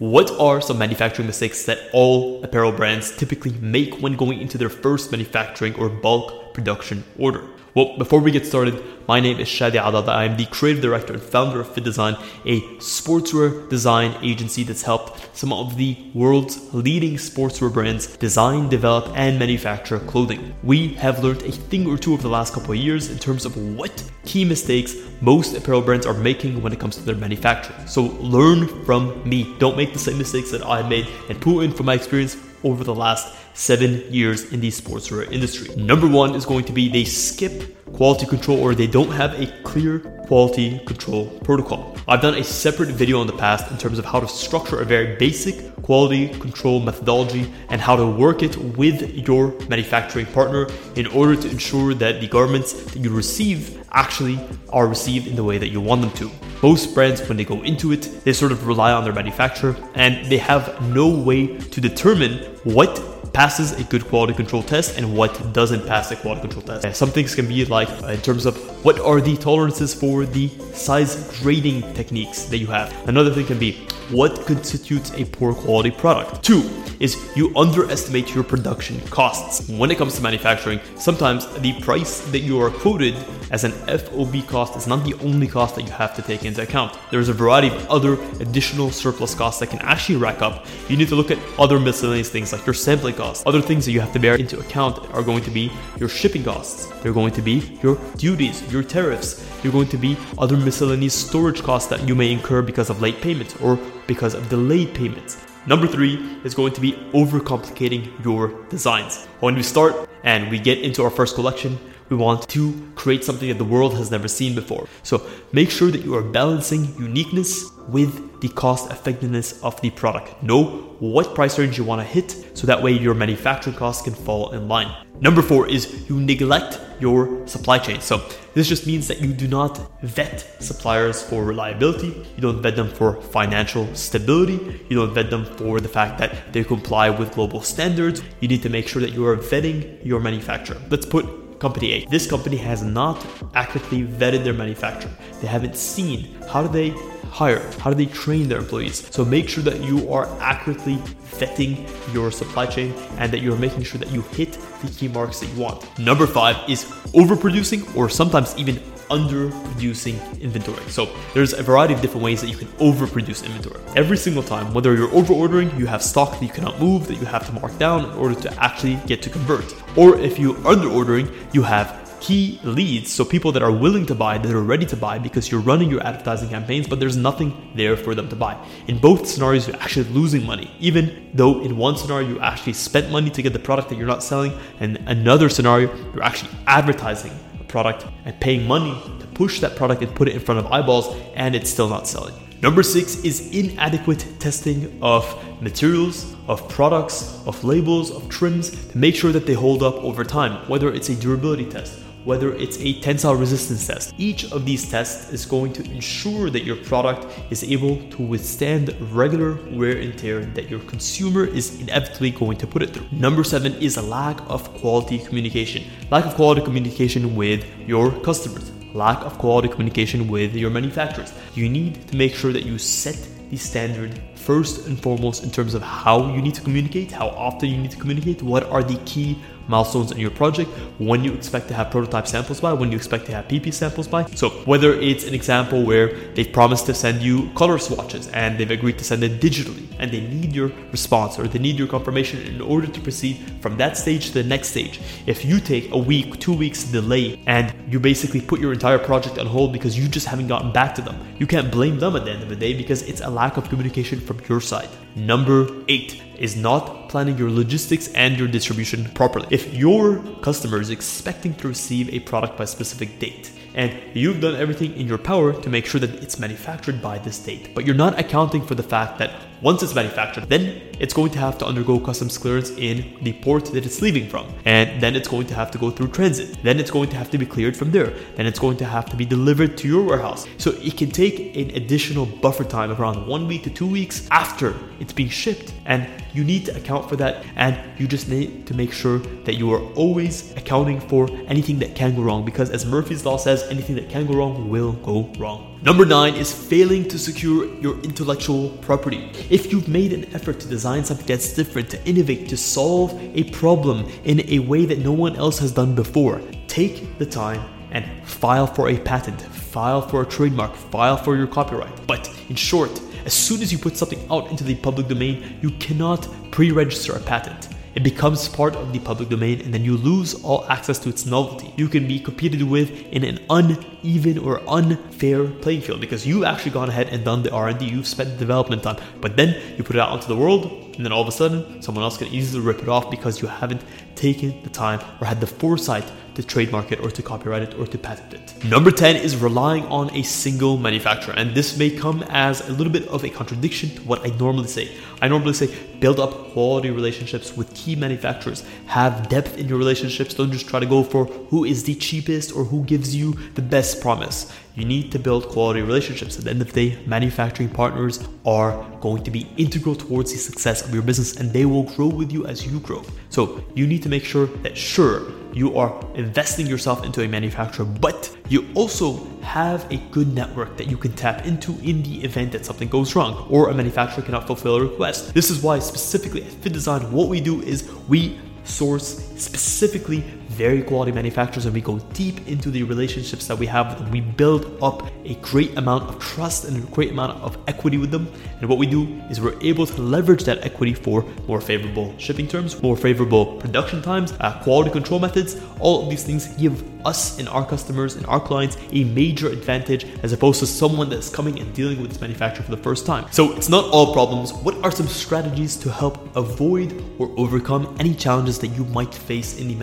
What are some manufacturing mistakes that all apparel brands typically make when going into their first manufacturing or bulk production order? Well, before we get started, my name is Shadi Adada. I am the creative director and founder of FittDesign, a sportswear design agency that's helped some of the world's leading sportswear brands design, develop, and manufacture clothing. We have learned a thing or two over the last couple of years in terms of what key mistakes most apparel brands are making when it comes to their manufacturing. So learn from me. Don't make the same mistakes that I made and pull in from my experience over the last seven years in the sportswear industry. Number one is going to be they skip quality control or they don't have a clear quality control protocol. I've done a separate video in the past in terms of how to structure a very basic quality control methodology and how to work it with your manufacturing partner in order to ensure that the garments that you receive actually are received in the way that you want them to. Most brands, when they go into it, they sort of rely on their manufacturer and they have no way to determine what passes a good quality control test and what doesn't pass a quality control test. Some things can be like uh, in terms of what are the tolerances for the size grading techniques that you have. Another thing can be what constitutes a poor quality product. Two is you underestimate your production costs. When it comes to manufacturing, sometimes the price that you are quoted as an FOB cost is not the only cost that you have to take into account. There's a variety of other additional surplus costs that can actually rack up. You need to look at other miscellaneous things like your sampling costs. Other things that you have to bear into account are going to be your shipping costs. They're going to be your duties, your tariffs. You're going to be other miscellaneous storage costs that you may incur because of late payments or because of delayed payments. Number three is going to be overcomplicating your designs. When we start and we get into our first collection, we want to create something that the world has never seen before. So make sure that you are balancing uniqueness with the cost effectiveness of the product. Know what price range you want to hit so that way your manufacturing costs can fall in line. Number four is you neglect your supply chain. So this just means that you do not vet suppliers for reliability, you don't vet them for financial stability, you don't vet them for the fact that they comply with global standards. You need to make sure that you are vetting your manufacturer. Let's put company A. This company has not accurately vetted their manufacturer. They haven't seen how do they hire? How do they train their employees? So make sure that you are accurately vetting your supply chain and that you're making sure that you hit the key marks that you want. Number five is overproducing or sometimes even underproducing inventory. So there's a variety of different ways that you can overproduce inventory. Every single time, whether you're over ordering, you have stock that you cannot move, that you have to mark down in order to actually get to convert. Or if you under ordering, you have key leads, so people that are willing to buy, that are ready to buy because you're running your advertising campaigns, but there's nothing there for them to buy. In both scenarios, you're actually losing money, even though in one scenario you actually spent money to get the product that you're not selling, and another scenario you're actually advertising product and paying money to push that product and put it in front of eyeballs, and it's still not selling. Number six is inadequate testing of materials, of products, of labels, of trims to make sure that they hold up over time, whether it's a durability test, whether it's a tensile resistance test. Each of these tests is going to ensure that your product is able to withstand regular wear and tear that your consumer is inevitably going to put it through. Number seven is a lack of quality communication. Lack of quality communication with your customers. Lack of quality communication with your manufacturers. You need to make sure that you set the standard first and foremost in terms of how you need to communicate, how often you need to communicate, what are the key milestones in your project, when you expect to have prototype samples by, when you expect to have PP samples by. So whether it's an example where they've promised to send you color swatches and they've agreed to send it digitally and they need your response or they need your confirmation in order to proceed from that stage to the next stage. If you take a week, two weeks delay and you basically put your entire project on hold because you just haven't gotten back to them, you can't blame them at the end of the day because it's a lack of communication from your side. Number eight is not planning your logistics and your distribution properly. If your customer is expecting to receive a product by a specific date, and you've done everything in your power to make sure that it's manufactured by this date, but you're not accounting for the fact that once it's manufactured, then it's going to have to undergo customs clearance in the port that it's leaving from. And then it's going to have to go through transit. Then it's going to have to be cleared from there. Then it's going to have to be delivered to your warehouse. So it can take an additional buffer time of around one week to two weeks after it's being shipped. And you need to account for that. And you just need to make sure that you are always accounting for anything that can go wrong. Because as Murphy's Law says, anything that can go wrong will go wrong. Number nine is failing to secure your intellectual property. If you've made an effort to design something that's different, to innovate, to solve a problem in a way that no one else has done before, take the time and file for a patent, file for a trademark, file for your copyright. But in short, as soon as you put something out into the public domain, you cannot pre register a patent. It becomes part of the public domain and then you lose all access to its novelty. You can be competed with in an uneven or unfair playing field because you've actually gone ahead and done the R&D, you've spent the development time, but then you put it out into the world and then all of a sudden someone else can easily rip it off because you haven't taken the time or had the foresight to trademark it or to copyright it or to patent it. Number 10 is relying on a single manufacturer. And this may come as a little bit of a contradiction to what I normally say. I normally say build up quality relationships with key manufacturers, have depth in your relationships. Don't just try to go for who is the cheapest or who gives you the best promise. You need to build quality relationships. At the end of the day, manufacturing partners are going to be integral towards the success of your business and they will grow with you as you grow. So you need to make sure that, sure, you are investing yourself into a manufacturer, but you also have a good network that you can tap into in the event that something goes wrong or a manufacturer cannot fulfill a request. This is why, specifically at FittDesign, what we do is we source specifically very quality manufacturers and we go deep into the relationships that we have with them. We build up a great amount of trust and a great amount of equity with them. And what we do is we're able to leverage that equity for more favorable shipping terms, more favorable production times, uh, quality control methods. All of these things give us and our customers and our clients a major advantage as opposed to someone that's coming and dealing with this manufacturer for the first time. So it's not all problems. What are some strategies to help avoid or overcome any challenges that you might face in the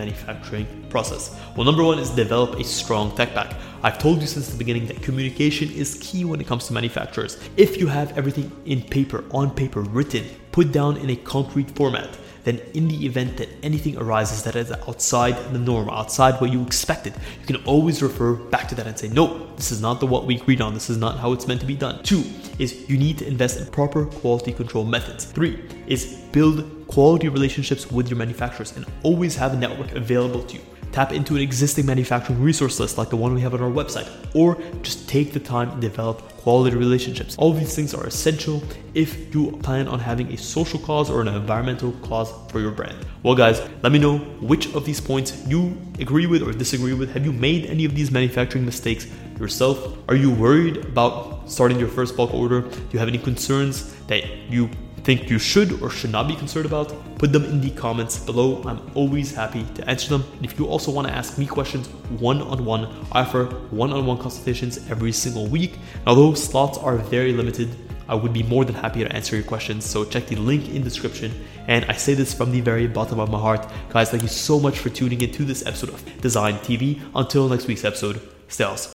manufacturing process? Well, number one is develop a strong tech pack. I've told you since the beginning that communication is key when it comes to manufacturers. If you have everything in paper, on paper, written, put down in a concrete format, then in the event that anything arises that is outside the norm, outside what you expected, you can always refer back to that and say, no, this is not the what we agreed on. This is not how it's meant to be done. Two is you need to invest in proper quality control methods. Three is build quality relationships with your manufacturers and always have a network available to you. Tap into an existing manufacturing resource list like the one we have on our website, or just take the time and develop quality relationships. All these things are essential if you plan on having a social cause or an environmental cause for your brand. Well, guys, let me know which of these points you agree with or disagree with. Have you made any of these manufacturing mistakes yourself? Are you worried about starting your first bulk order? Do you have any concerns that you think you should or should not be concerned about, put them in the comments below. I'm always happy to answer them. And if you also want to ask me questions one on one, I offer one on one consultations every single week. And although slots are very limited, I would be more than happy to answer your questions. So check the link in description. And I say this from the very bottom of my heart. Guys, thank you so much for tuning in to this episode of Design TV. Until next week's episode, stay awesome.